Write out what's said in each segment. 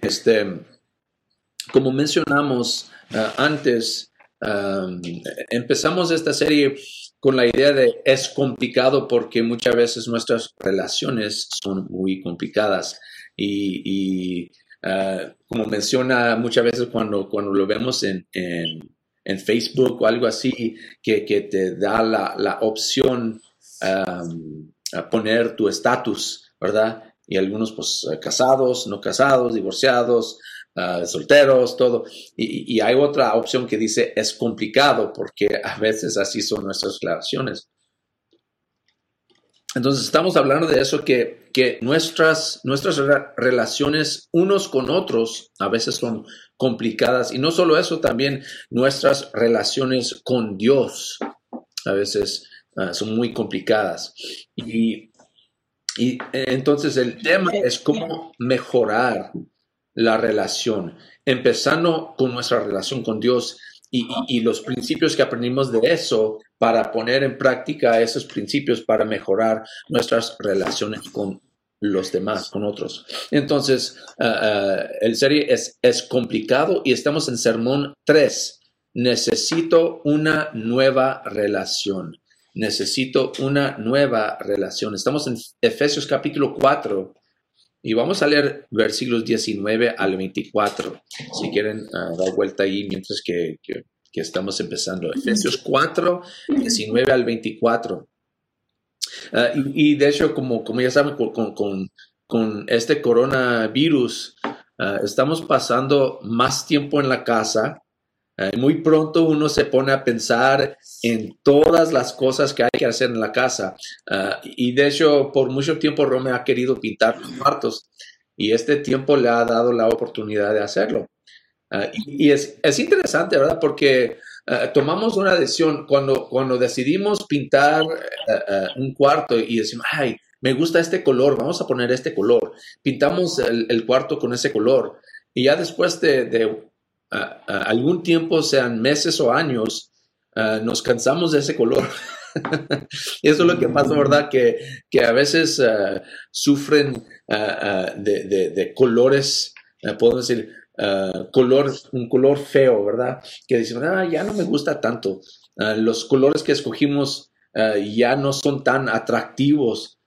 Este, como mencionamos ah, antes, empezamos esta serie con la idea de es complicado porque muchas veces nuestras relaciones son muy complicadas y, ah, como menciona muchas veces cuando, cuando lo vemos en, en, Facebook o algo así, que, que te da la, la opción a poner tu estatus, ¿verdad? Y algunos pues casados, no casados, divorciados, Ah, solteros, todo. Y, hay otra opción que dice es complicado porque a veces así son nuestras relaciones. Entonces estamos hablando de eso, que, que nuestras, nuestras relaciones unos con otros a veces son complicadas. Y no solo eso, también nuestras relaciones con Dios a veces ah, son muy complicadas. Y, y entonces el tema es cómo mejorar la relación, empezando con nuestra relación con Dios y, los principios que aprendimos de eso para poner en práctica esos principios para mejorar nuestras relaciones con los demás, con otros. Entonces, ah, el serie es, es complicado y estamos en sermón 3. Necesito una nueva relación. Necesito una nueva relación. Estamos en Efesios capítulo 4 y vamos a leer versículos 19 al 24, si quieren ah, dar vuelta ahí mientras que, estamos empezando. Efesios 4, 19 al 24. Ah, y, de hecho, como, como ya saben, con, con, este coronavirus, ah, estamos pasando más tiempo en la casa eh, muy pronto uno se pone a pensar en todas las cosas que hay que hacer en la casa. Eh, y de hecho, por mucho tiempo Rome ha querido pintar los cuartos y este tiempo le ha dado la oportunidad de hacerlo. Eh, y, es, interesante, ¿verdad? Porque tomamos una decisión cuando, cuando decidimos pintar un cuarto y decimos, ay, me gusta este color, vamos a poner este color. Pintamos el, cuarto con ese color. Y ya después de, de algún tiempo, sean meses o años, nos cansamos de ese color. y eso es lo que pasa, ¿verdad? Que, que a veces sufren de, de, colores, podemos decir, color, un color feo, ¿verdad? Que dicen, ah, ya no me gusta tanto. los colores que escogimos ya no son tan atractivos.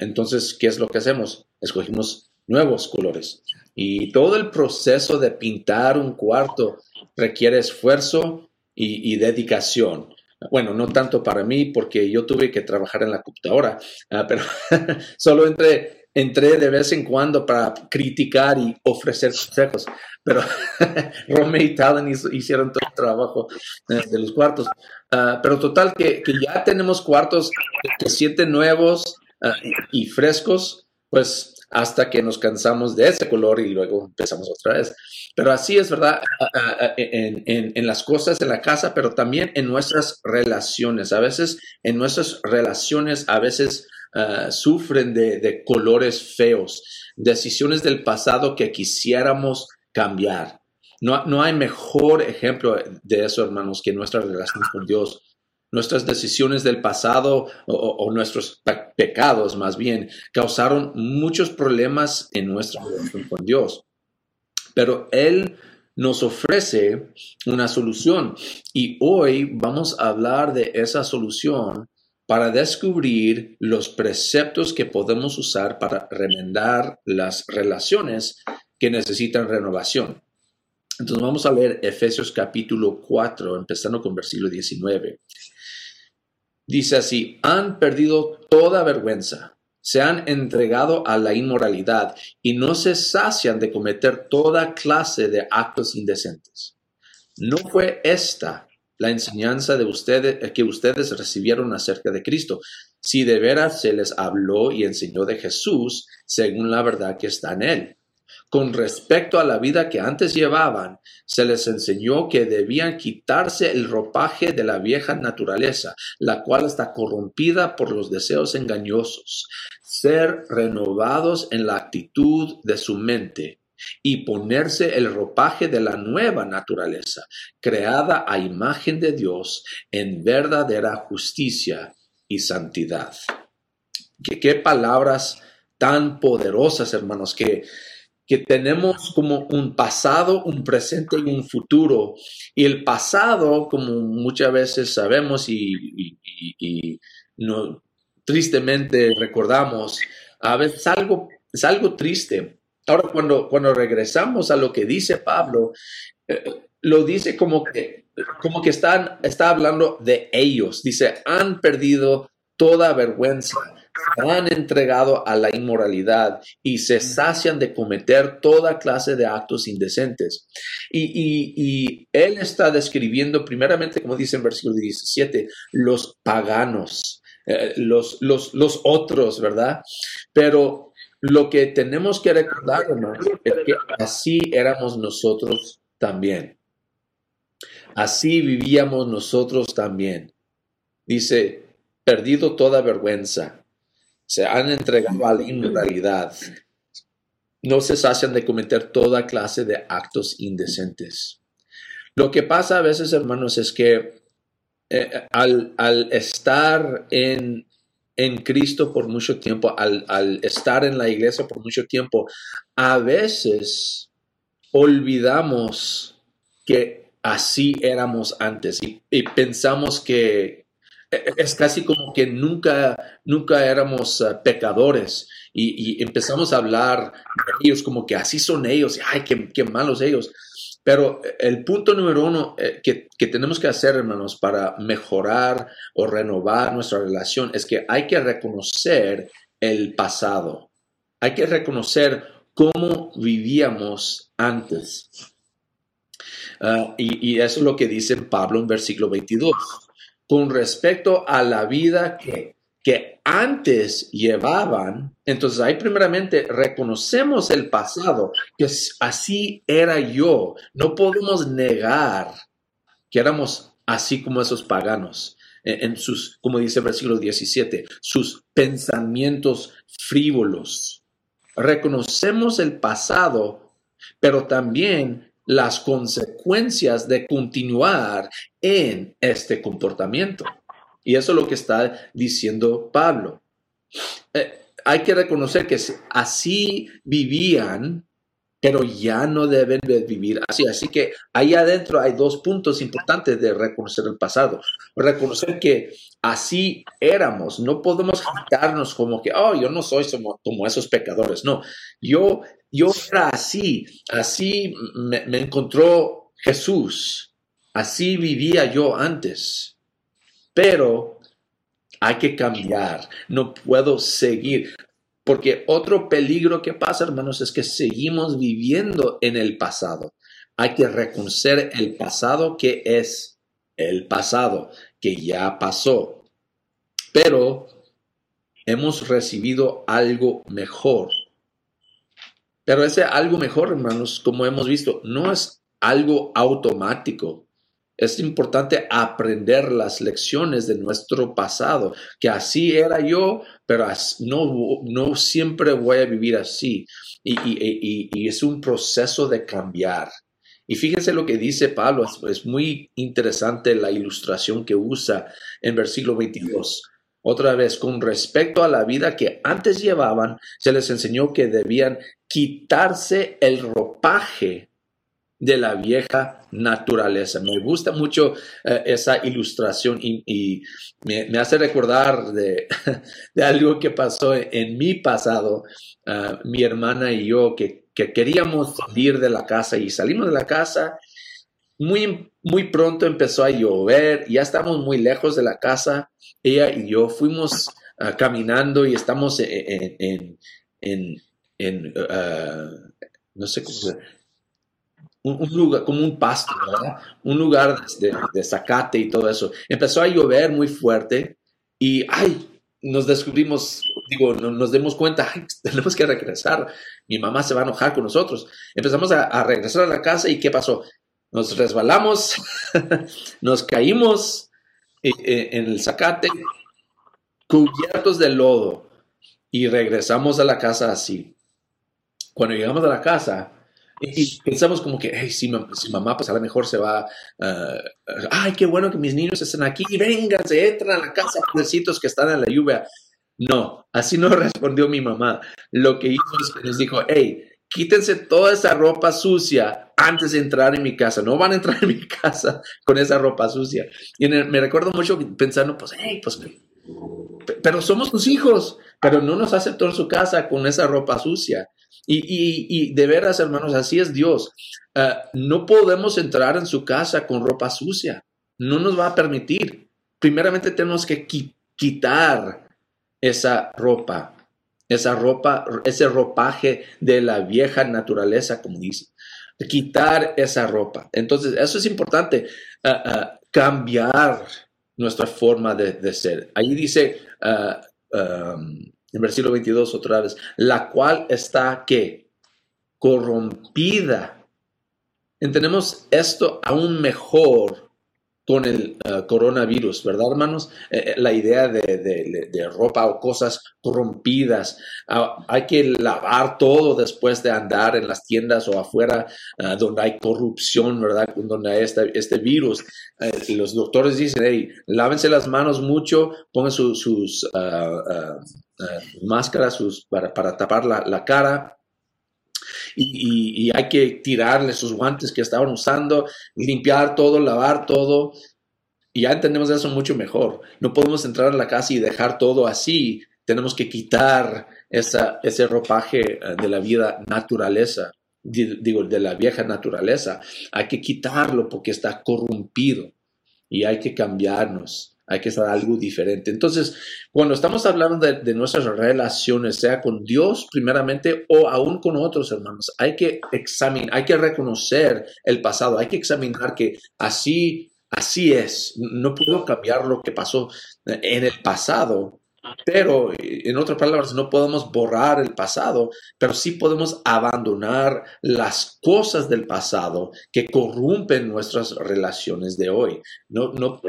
entonces, ¿qué es lo que hacemos? Escogimos nuevos colores. Y todo el proceso de pintar un cuarto requiere esfuerzo y, dedicación. Bueno, no tanto para mí porque yo tuve que trabajar en la computadora, ah, pero solo entré, entré de vez en cuando para criticar y ofrecer consejos. Pero Rome y Talon hicieron todo el trabajo eh, de los cuartos. Ah, pero total que, ya tenemos cuartos que sienten nuevos ah, y frescos, pues hasta que nos cansamos de ese color y luego empezamos otra vez. Pero así es, ¿verdad? En, las cosas de la casa, pero también en nuestras relaciones. A veces en nuestras relaciones, a veces ah, sufren de, de colores feos, decisiones del pasado que quisiéramos cambiar. No, no, hay mejor ejemplo de eso, hermanos, que nuestra relación con Dios nuestras decisiones del pasado o, nuestros pecados más bien causaron muchos problemas en nuestra relación con Dios. Pero Él nos ofrece una solución y hoy vamos a hablar de esa solución para descubrir los preceptos que podemos usar para remendar las relaciones que necesitan renovación. Entonces vamos a leer Efesios capítulo 4, empezando con versículo 19. Dice así, han perdido toda vergüenza, se han entregado a la inmoralidad y no se sacian de cometer toda clase de actos indecentes. ¿No fue esta la enseñanza de ustedes que ustedes recibieron acerca de Cristo? Si de veras se les habló y enseñó de Jesús según la verdad que está en él con respecto a la vida que antes llevaban, se les enseñó que debían quitarse el ropaje de la vieja naturaleza, la cual está corrompida por los deseos engañosos, ser renovados en la actitud de su mente y ponerse el ropaje de la nueva naturaleza, creada a imagen de Dios en verdadera justicia y santidad. qué palabras tan poderosas, hermanos, que que tenemos como un pasado, un presente y un futuro. Y el pasado, como muchas veces sabemos y, no, tristemente recordamos, a veces algo, es algo triste. Ahora, cuando, cuando regresamos a lo que dice Pablo, eh, lo dice como que, como que están, está hablando de ellos. Dice, han perdido toda vergüenza han entregado a la inmoralidad y se sacian de cometer toda clase de actos indecentes. Y, él está describiendo primeramente, como dice en versículo 17, los paganos, eh, los, los, los otros, ¿verdad? Pero lo que tenemos que recordar, es que así éramos nosotros también. Así vivíamos nosotros también. Dice, perdido toda vergüenza, se han entregado a la inmoralidad, no se sacian de cometer toda clase de actos indecentes. Lo que pasa a veces, hermanos, es que eh, al, estar en, en, Cristo por mucho tiempo, al, estar en la iglesia por mucho tiempo, a veces olvidamos que así éramos antes y pensamos que, es casi como que nunca, nunca éramos eh, pecadores y, empezamos a hablar de ellos como que así son ellos, y, ay, qué, malos ellos. Pero el punto número uno eh, que, que, tenemos que hacer, hermanos, para mejorar o renovar nuestra relación es que hay que reconocer el pasado. Hay que reconocer cómo vivíamos antes. Ah, y, y, eso es lo que dice Pablo en versículo 22 con respecto a la vida que, que antes llevaban, entonces ahí primeramente reconocemos el pasado, que así era yo. No podemos negar que éramos así como esos paganos en, sus, como dice el versículo 17, sus pensamientos frívolos. Reconocemos el pasado, pero también las consecuencias de continuar en este comportamiento. Y eso es lo que está diciendo Pablo. Eh, hay que reconocer que así vivían, pero ya no deben vivir así. Así que ahí adentro hay dos puntos importantes de reconocer el pasado. Reconocer que así éramos. No podemos jactarnos como que, oh, yo no soy como, como esos pecadores. No, yo yo era así, así me, encontró Jesús, así vivía yo antes, pero hay que cambiar, no puedo seguir. Porque otro peligro que pasa, hermanos, es que seguimos viviendo en el pasado. Hay que reconocer el pasado que es el pasado, que ya pasó. Pero hemos recibido algo mejor pero ese algo mejor, hermanos, como hemos visto, no es algo automático. Es importante aprender las lecciones de nuestro pasado, que así era yo, pero no, no siempre voy a vivir así. Y, es un proceso de cambiar. Y fíjense lo que dice Pablo, es, es muy interesante la ilustración que usa en versículo 22. Otra vez, con respecto a la vida que antes llevaban, se les enseñó que debían quitarse el ropaje de la vieja naturaleza. Me gusta mucho eh, esa ilustración y, me, hace recordar de, algo que pasó en, mi pasado, ah, mi hermana y yo, que, queríamos salir de la casa y salimos de la casa. Muy, muy pronto empezó a llover, ya estamos muy lejos de la casa. Ella y yo fuimos ah, caminando y estamos en en, uh, no sé cómo un, lugar, como un pasto, Un lugar de, de, zacate y todo eso. Empezó a llover muy fuerte y, ay, nos descubrimos, digo, nos dimos cuenta, tenemos que regresar. Mi mamá se va a enojar con nosotros. Empezamos a, regresar a la casa y ¿qué pasó? Nos resbalamos, nos caímos eh, eh, en el zacate, cubiertos de lodo y regresamos a la casa así cuando llegamos a la casa, y pensamos como que, hey, si, mamá, pues a lo mejor se va, uh, ay, qué bueno que mis niños estén aquí, se entran a la casa, pobrecitos que están en la lluvia. No, así no respondió mi mamá. Lo que hizo es que nos dijo, hey, quítense toda esa ropa sucia antes de entrar en mi casa. No van a entrar en mi casa con esa ropa sucia. Y me recuerdo mucho pensando, pues, hey, pues, pero somos tus hijos, pero no nos aceptó en su casa con esa ropa sucia. Y, y, de veras, hermanos, así es Dios. Ah, no podemos entrar en su casa con ropa sucia. No nos va a permitir. Primeramente tenemos que quitar esa ropa esa ropa, ese ropaje de la vieja naturaleza, como dice. Quitar esa ropa. Entonces, eso es importante, ah, ah, cambiar nuestra forma de, ser. Ahí dice uh, en versículo 22 otra vez, la cual está que corrompida. Entendemos esto aún mejor con el eh, coronavirus, ¿verdad, hermanos? Eh, eh, la idea de, ropa o cosas corrompidas. Ah, hay que lavar todo después de andar en las tiendas o afuera ah, donde hay corrupción, ¿verdad? Donde hay este, este virus. los doctores dicen, hey, lávense las manos mucho, pongan sus ah, máscaras sus, para, tapar la, la cara y, hay que tirarle sus guantes que estaban usando, limpiar todo, lavar todo. Y ya entendemos eso mucho mejor. No podemos entrar a la casa y dejar todo así. Tenemos que quitar esa, ese ropaje eh, de la vida naturaleza, digo, de la vieja naturaleza. Hay que quitarlo porque está corrompido y hay que cambiarnos hay que estar algo diferente. Entonces, cuando estamos hablando de, nuestras relaciones, sea con Dios primeramente o aún con otros hermanos, hay que examinar, hay que reconocer el pasado, hay que examinar que así, así es. No puedo cambiar lo que pasó en el pasado, pero, en otras palabras, no podemos borrar el pasado, pero sí podemos abandonar las cosas del pasado que corrompen nuestras relaciones de hoy. No, no,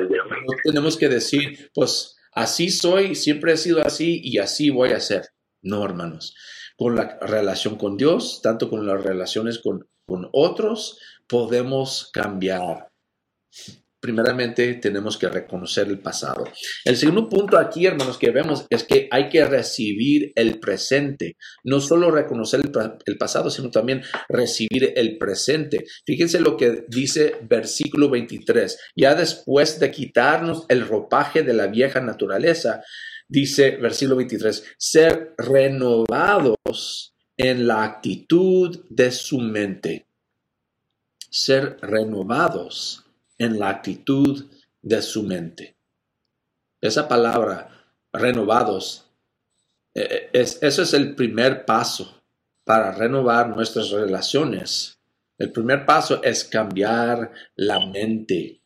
tenemos que decir, pues así soy, siempre he sido así y así voy a ser. No, hermanos. Con la relación con Dios, tanto con las relaciones con, con otros, podemos cambiar primeramente tenemos que reconocer el pasado. El segundo punto aquí, hermanos, que vemos es que hay que recibir el presente. No solo reconocer el, pasado, sino también recibir el presente. Fíjense lo que dice versículo 23. Ya después de quitarnos el ropaje de la vieja naturaleza, dice versículo 23, ser renovados en la actitud de su mente. Ser renovados en la actitud de su mente. Esa palabra, renovados, eh, eh, es, eso es el primer paso para renovar nuestras relaciones. El primer paso es cambiar la mente.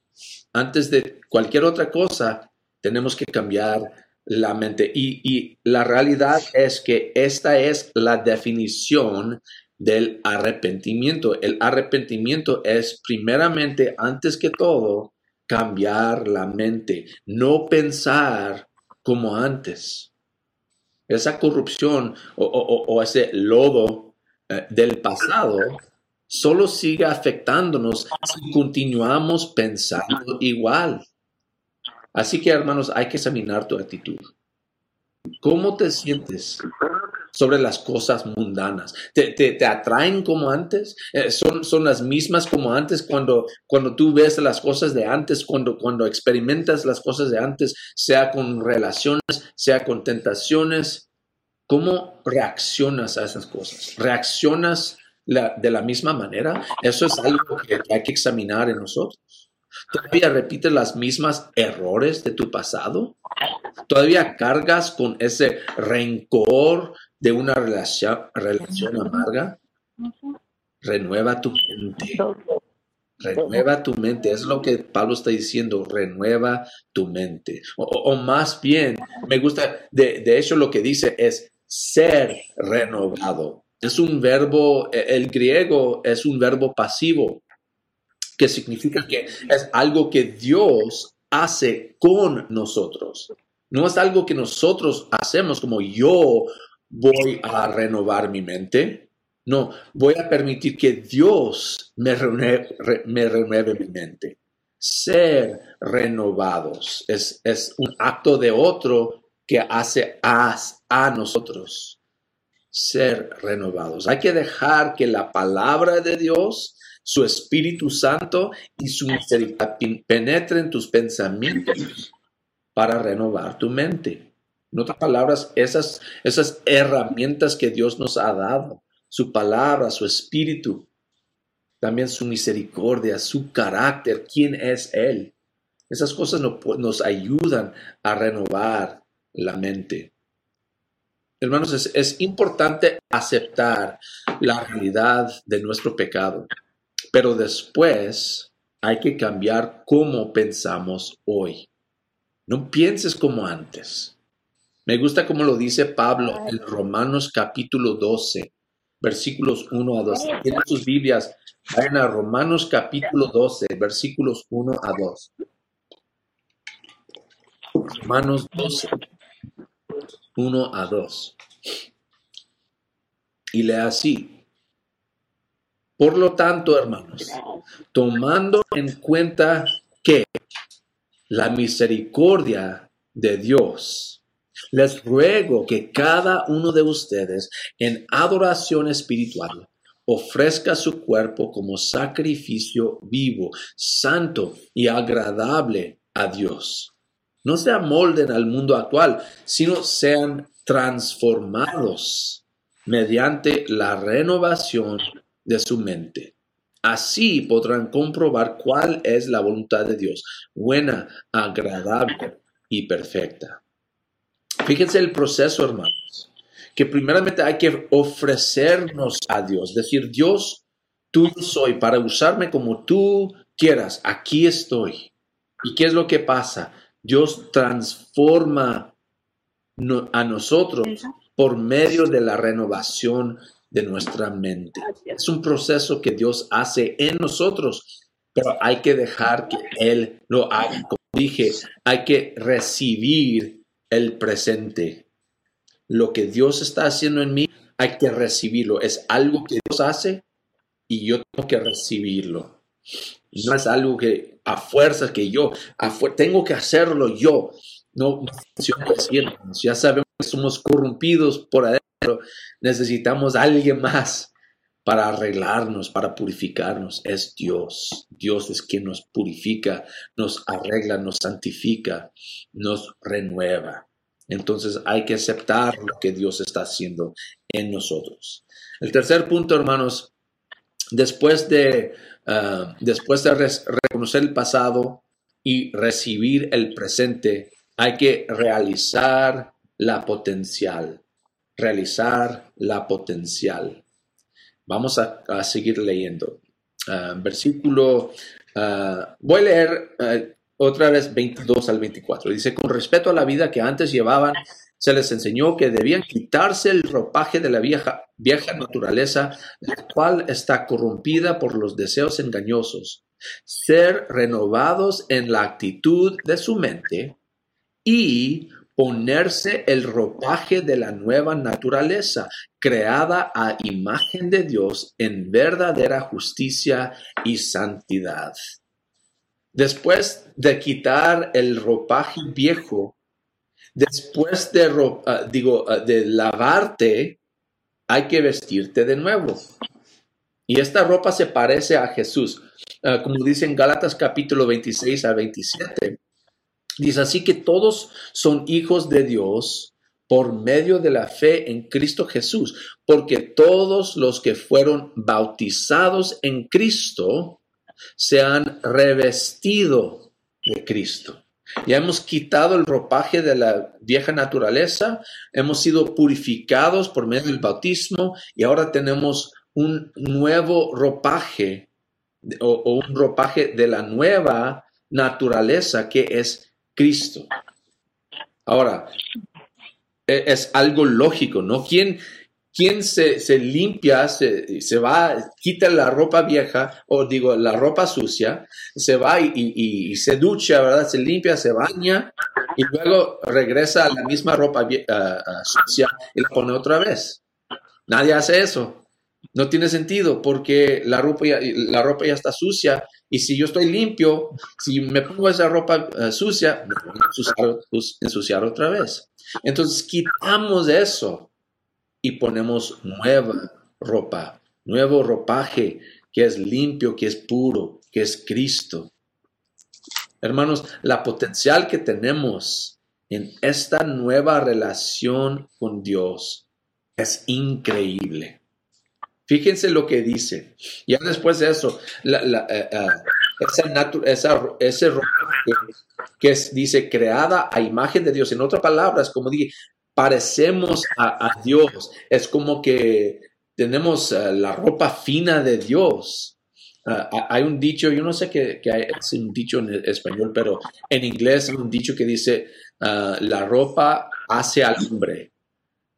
Antes de cualquier otra cosa, tenemos que cambiar la mente. Y, y, la realidad es que esta es la definición del arrepentimiento. El arrepentimiento es primeramente, antes que todo, cambiar la mente, no pensar como antes. Esa corrupción o, ese lodo eh, del pasado solo sigue afectándonos si continuamos pensando igual. Así que, hermanos, hay que examinar tu actitud. ¿Cómo te sientes sobre las cosas mundanas. ¿Te, atraen como antes? Eh, son, ¿Son las mismas como antes cuando, cuando tú ves las cosas de antes, cuando, cuando experimentas las cosas de antes, sea con relaciones, sea con tentaciones? ¿Cómo reaccionas a esas cosas? ¿Reaccionas de la misma manera? Eso es algo que hay que examinar en nosotros. ¿Todavía repites las mismas errores de tu pasado? ¿Todavía cargas con ese rencor de una relación, relación amarga? Renueva tu mente. Renueva tu mente. Es lo que Pablo está diciendo. Renueva tu mente. O, más bien, me gusta, de, de hecho lo que dice es ser renovado. Es un verbo, el griego es un verbo pasivo que significa que es algo que Dios hace con nosotros. No es algo que nosotros hacemos como yo voy a renovar mi mente. No, voy a permitir que Dios me renueve, mi mente. Ser renovados es, es, un acto de otro que hace a, a nosotros. ser renovados. Hay que dejar que la palabra de Dios, su Espíritu Santo y su misericordia penetren tus pensamientos para renovar tu mente. En otras palabras, esas, esas herramientas que Dios nos ha dado, su palabra, su espíritu, también su misericordia, su carácter, quién es Él. Esas cosas nos ayudan a renovar la mente. Hermanos, es, es, importante aceptar la realidad de nuestro pecado, pero después hay que cambiar cómo pensamos hoy. No pienses como antes. Me gusta como lo dice Pablo en Romanos capítulo 12, versículos 1 a 2. Tienen sus Biblias, vayan a Romanos capítulo 12, versículos 1 a 2. Romanos 12, 1 a 2. Y lea así. Por lo tanto, hermanos, tomando en cuenta que la misericordia de Dios, les ruego que cada uno de ustedes en adoración espiritual ofrezca su cuerpo como sacrificio vivo, santo y agradable a Dios. No se amolden al mundo actual, sino sean transformados mediante la renovación de su mente. Así podrán comprobar cuál es la voluntad de Dios, buena, agradable y perfecta. Fíjense el proceso, hermanos, que primeramente hay que ofrecernos a Dios, decir, Dios, tú soy para usarme como tú quieras, aquí estoy. ¿Y qué es lo que pasa? Dios transforma a nosotros por medio de la renovación de nuestra mente. Es un proceso que Dios hace en nosotros, pero hay que dejar que Él lo haga. Como dije, hay que recibir el presente. Lo que Dios está haciendo en mí, hay que recibirlo. Es algo que Dios hace y yo tengo que recibirlo. No es algo que a fuerzas que yo, tengo que hacerlo yo. No, no funciona así, Ya sabemos que somos corrompidos por adentro. Necesitamos a alguien más para arreglarnos, para purificarnos. Es Dios. Dios es quien nos purifica, nos arregla, nos santifica, nos renueva. Entonces hay que aceptar lo que Dios está haciendo en nosotros. El tercer punto, hermanos, después de, ah, después de reconocer el pasado y recibir el presente, hay que realizar la potencial. Realizar la potencial. Vamos a, seguir leyendo. Ah, versículo, ah, voy a leer ah, otra vez 22 al 24. Dice, con respecto a la vida que antes llevaban, se les enseñó que debían quitarse el ropaje de la vieja, vieja naturaleza, la cual está corrompida por los deseos engañosos, ser renovados en la actitud de su mente y ponerse el ropaje de la nueva naturaleza, creada a imagen de Dios en verdadera justicia y santidad. Después de quitar el ropaje viejo, después de, ah, digo, ah, de lavarte, hay que vestirte de nuevo. Y esta ropa se parece a Jesús, ah, como dice en Gálatas capítulo 26 a 27. Dice así que todos son hijos de Dios por medio de la fe en Cristo Jesús, porque todos los que fueron bautizados en Cristo se han revestido de Cristo. Ya hemos quitado el ropaje de la vieja naturaleza, hemos sido purificados por medio del bautismo y ahora tenemos un nuevo ropaje o, un ropaje de la nueva naturaleza que es Cristo. Ahora, e, es algo lógico, ¿no? ¿Quién, quién se, limpia, se, se, va, quita la ropa vieja, o digo, la ropa sucia, se va y, se ducha, ¿verdad? Se limpia, se baña y luego regresa a la misma ropa sucia y la pone otra vez. Nadie hace eso. No tiene sentido porque la ropa la ropa ya está sucia y si yo estoy limpio, si me pongo esa ropa eh, sucia, me voy a ensuciar, otra vez. Entonces quitamos eso. y ponemos nueva ropa, nuevo ropaje que es limpio, que es puro, que es Cristo. Hermanos, la potencial que tenemos en esta nueva relación con Dios es increíble. Fíjense lo que dice. Ya después de eso, la, eh, eh, esa, ese que, dice creada a imagen de Dios. En otras palabras, como dije, parecemos a, Dios. Es como que tenemos eh, la ropa fina de Dios. Ah, hay un dicho, yo no sé qué, es un dicho en español, pero en inglés hay un dicho que dice, ah, la ropa hace al hombre.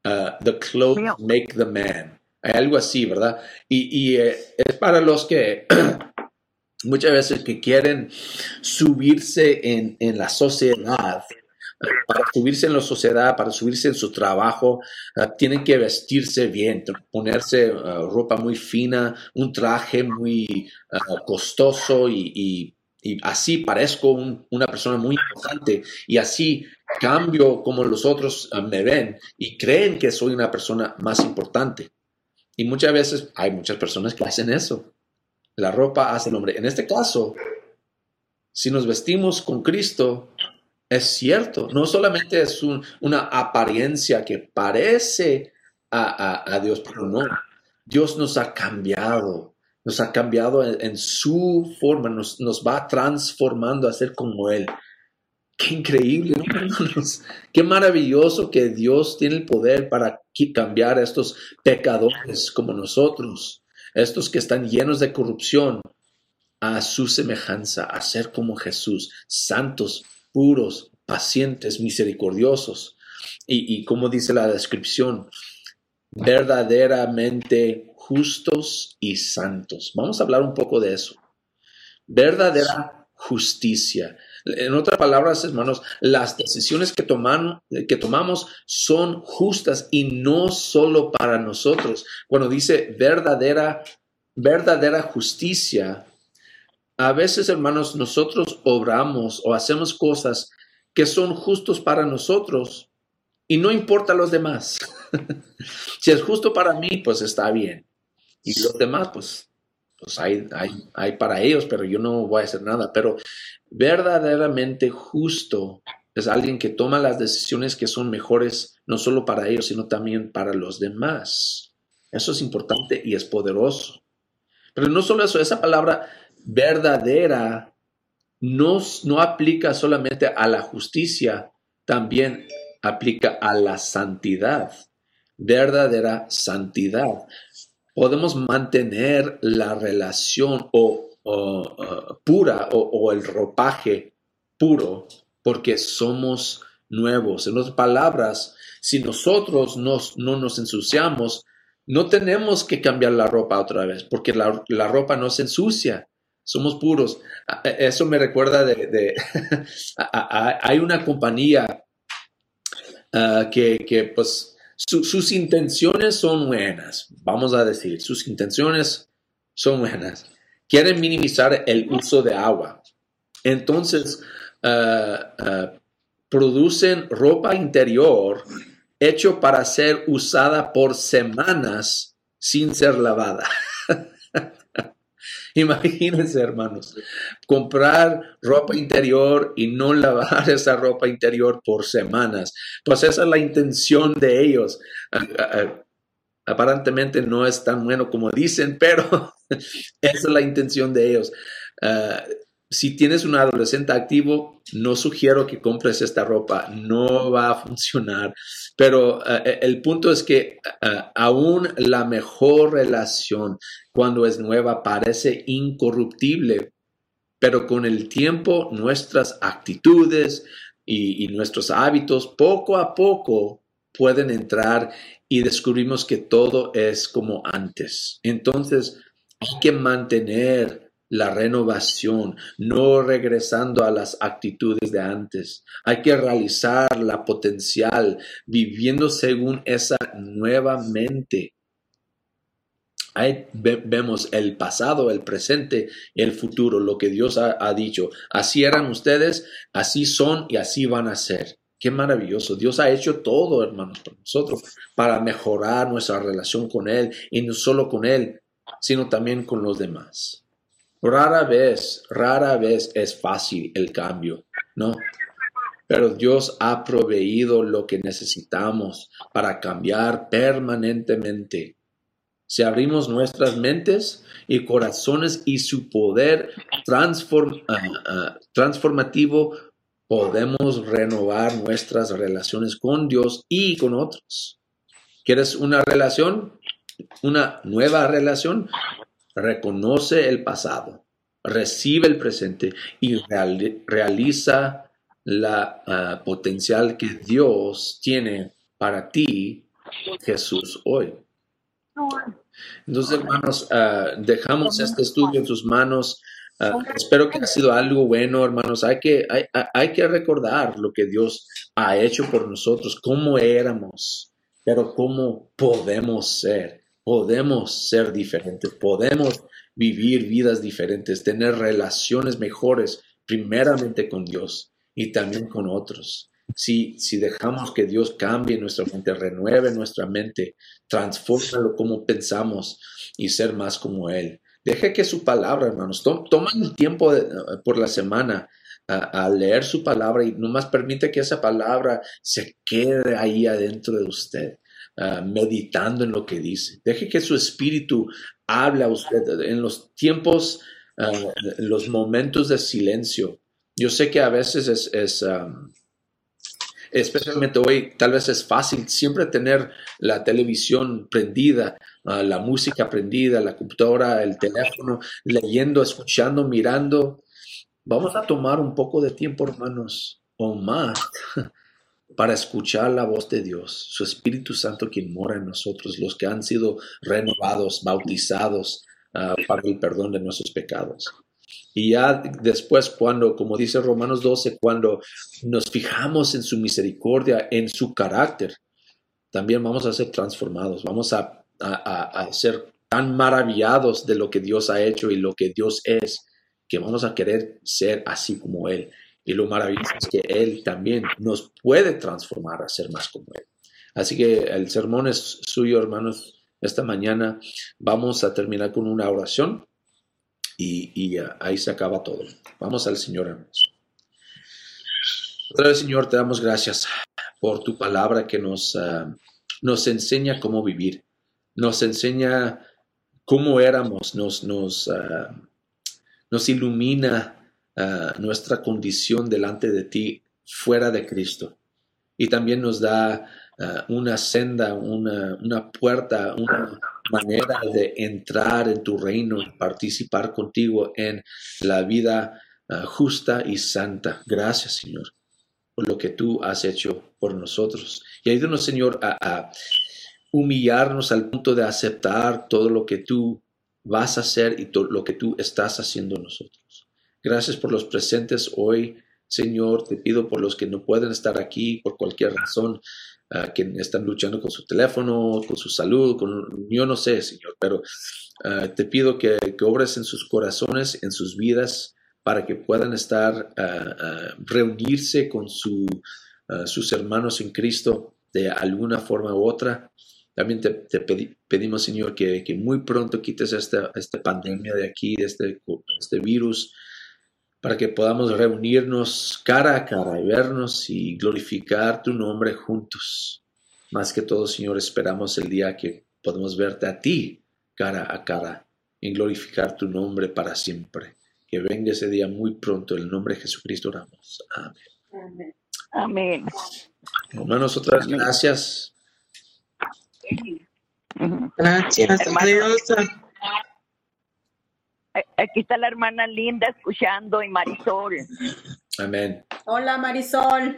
Ah, the clothes make the man. Algo así, ¿verdad? Y, eh, es para los que muchas veces que quieren subirse en, en la sociedad, para subirse en la sociedad, para subirse en su trabajo, ah, tienen que vestirse bien, ponerse ah, ropa muy fina, un traje muy ah, costoso y, así parezco una persona muy importante y así cambio como los otros me ven y creen que soy una persona más importante. Y muchas veces hay muchas personas que hacen eso. La ropa hace el hombre. En este caso, si nos vestimos con Cristo, es cierto, no solamente es una apariencia que parece a, Dios, pero no. Dios nos ha cambiado, nos ha cambiado en, su forma, nos, nos, va transformando a ser como Él. Qué increíble, ¿no, Qué maravilloso que Dios tiene el poder para cambiar a estos pecadores como nosotros, estos que están llenos de corrupción, a su semejanza, a ser como Jesús, santos, puros, pacientes, misericordiosos. Y, como dice la descripción, verdaderamente justos y santos. Vamos a hablar un poco de eso. Verdadera justicia. En otras palabras, hermanos, las decisiones que, que tomamos son justas y no solo para nosotros. Cuando dice verdadera, verdadera justicia, a veces, hermanos, nosotros obramos o hacemos cosas que son justos para nosotros y no importa a los demás. si es justo para mí, pues está bien. Y los demás, pues, pues hay para ellos, pero yo no voy a hacer nada. Pero verdaderamente justo es alguien que toma las decisiones que son mejores, no solo para ellos, sino también para los demás. Eso es importante y es poderoso. Pero no solo eso, esa palabra verdadera no, no aplica solamente a la justicia, también aplica a la santidad, verdadera santidad. Podemos mantener la relación o, pura o, el ropaje puro porque somos nuevos. En otras palabras, si nosotros nos, no nos ensuciamos, no tenemos que cambiar la ropa otra vez porque la, la ropa no se ensucia somos puros. Eso me recuerda de, hay una compañía ah, que, pues sus intenciones son buenas, vamos a decir, sus intenciones son buenas. Quieren minimizar el uso de agua. Entonces, ah, ah, producen ropa interior hecho para ser usada por semanas sin ser lavada. Imagínense, hermanos, comprar ropa interior y no lavar esa ropa interior por semanas. Pues esa es la intención de ellos. Aparentemente no es tan bueno como dicen, pero esa es la intención de ellos. Ah, si tienes un adolescente activo, no sugiero que compres esta ropa, no va a funcionar. Pero eh, el punto es que eh, aún la mejor relación cuando es nueva parece incorruptible, pero con el tiempo nuestras actitudes y, y nuestros hábitos poco a poco pueden entrar y descubrimos que todo es como antes. Entonces, hay que mantener la renovación, no regresando a las actitudes de antes. Hay que realizar la potencial, viviendo según esa nueva mente. Ahí vemos el pasado, el presente el futuro, lo que Dios ha, ha dicho. Así eran ustedes, así son y así van a ser. Qué maravilloso. Dios ha hecho todo, hermanos, por nosotros, para mejorar nuestra relación con Él y no solo con Él, sino también con los demás. Rara vez, rara vez es fácil el cambio, ¿no? Pero Dios ha proveído lo que necesitamos para cambiar permanentemente. Si abrimos nuestras mentes y corazones y su poder ah, ah, transformativo, podemos renovar nuestras relaciones con Dios y con otros. ¿Quieres una relación? Una nueva relación. Reconoce el pasado, recibe el presente y realiza la ah, potencial que Dios tiene para ti, Jesús, hoy. Entonces, hermanos, ah, dejamos este estudio en sus manos. Ah, espero que ha sido algo bueno, hermanos. Hay que, hay, hay, que recordar lo que Dios ha hecho por nosotros, cómo éramos, pero cómo podemos ser. Podemos ser diferentes, podemos vivir vidas diferentes, tener relaciones mejores, primeramente con Dios y también con otros. Si, si dejamos que Dios cambie nuestra mente, renueve nuestra mente, transforme como pensamos y ser más como Él. Deje que su palabra, hermanos, tomen el tiempo por la semana a, leer su palabra y nomás permite que esa palabra se quede ahí adentro de usted, ah, meditando en lo que dice. Deje que su espíritu hable a usted en los tiempos, uh, los momentos de silencio. Yo sé que a veces es, especialmente hoy, tal vez es fácil siempre tener la televisión prendida, ah, la música prendida, la computadora, el teléfono, leyendo, escuchando, mirando. Vamos a tomar un poco de tiempo, hermanos, o más, para escuchar la voz de Dios, su Espíritu Santo quien mora en nosotros, los que han sido renovados, bautizados ah, para el perdón de nuestros pecados. Y ya después, cuando, como dice Romanos 12, cuando nos fijamos en su misericordia, en su carácter, también vamos a ser transformados, vamos a, a, ser tan maravillados de lo que Dios ha hecho y lo que Dios es, que vamos a querer ser así como Él. Y lo maravilloso es que Él también nos puede transformar a ser más como Él. Así que el sermón es suyo, hermanos. Esta mañana vamos a terminar con una oración y, ahí se acaba todo. Vamos al Señor, hermanos. Otra vez, Señor, te damos gracias por tu palabra que nos, ah, nos enseña cómo vivir, nos enseña cómo éramos, nos, nos, ah, ilumina ah, nuestra condición delante de ti fuera de Cristo. Y también nos da una senda, una, una puerta, una manera de entrar en tu reino y participar contigo en la vida ah, justa y santa. Gracias, Señor, por lo que tú has hecho por nosotros. Y ayúdanos, Señor, a, humillarnos al punto de aceptar todo lo que tú vas a hacer y todo lo que tú estás haciendo nosotros. Gracias por los presentes hoy, Señor. Te pido por los que no pueden estar aquí por cualquier razón. Ah, que están luchando con su teléfono, con su salud, con, yo no sé, Señor, pero ah, te pido que, que, obres en sus corazones, en sus vidas, para que puedan estar, uh, reunirse con su, sus hermanos en Cristo de alguna forma u otra. También te, pedimos, Señor, que, que, muy pronto quites esta, esta pandemia de aquí, este, este virus, para que podamos reunirnos cara a cara y vernos y glorificar tu nombre juntos. Más que todo, Señor, esperamos el día que podemos verte a ti cara a cara y glorificar tu nombre para siempre. Que venga ese día muy pronto. En el nombre de Jesucristo oramos. Amén. Amén. Hermanos, otras gracias. Gracias, Dios. Aquí está la hermana Linda escuchando y Marisol. Amén. Hola Marisol.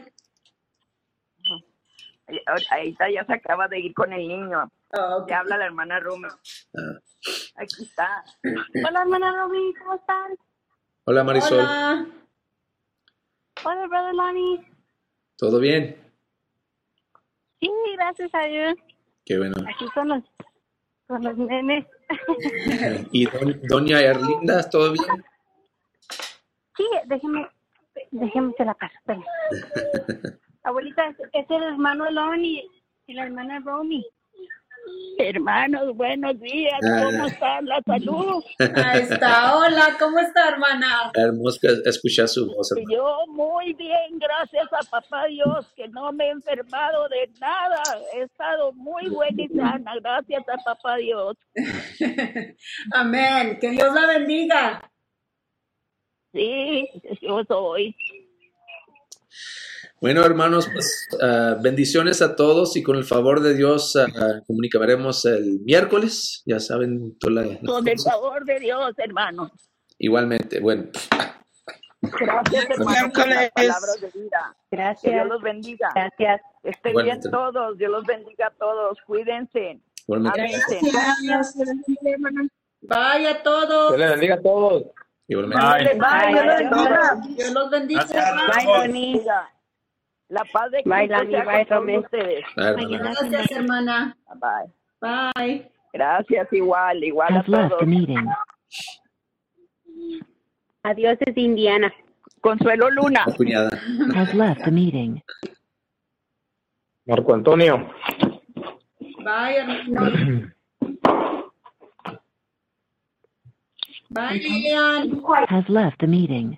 Ahí está, ya se acaba de ir con el niño. Oh, ya habla la hermana Rumi. Ah. Aquí está. Hola hermana Rumi, ¿cómo estás? Hola Marisol. Hola. Hola, brother Lonnie. ¿Todo bien? Sí, gracias a Dios. Qué bueno. Aquí con los, con los nenes. ¿Y doña Erlinda, todo bien? Sí, déjeme, déjeme se la paso. Abuelita, es el hermano Lonnie y la hermana Romy. Hermanos, buenos días, ¿cómo ah. está la salud? Ahí está, hola, ¿cómo está, hermana? Hermoso escuchar su voz. Yo muy bien, gracias a papá Dios, que no me he enfermado de nada. He estado muy buena y sana, gracias a papá Dios. Amén, que Dios la bendiga. Sí, yo soy. Bueno, hermanos, pues uh, bendiciones a todos y con el favor de Dios uh, comunicaremos el miércoles. Ya saben, toda la, con el favor de Dios, hermanos. Igualmente, bueno. Gracias, hermanos, por las palabras de vida. Gracias. Que Dios los bendiga. Gracias. Estén bien todos. Dios los bendiga a todos. Cuídense. Gracias. Vaya a todos. Dios les bendiga a todos. Igualmente. Bye. Bye. Bye. Dios los bendiga. Bye, la paz de Cristo sea con ustedes. Gracias, hermana. Bye. Bye. Gracias, igual, igual a todos. Adiós es Indiana. Consuelo Luna. Has left the meeting. Marco Antonio. Bye, hermano. Bye, Lilian. Has left the meeting.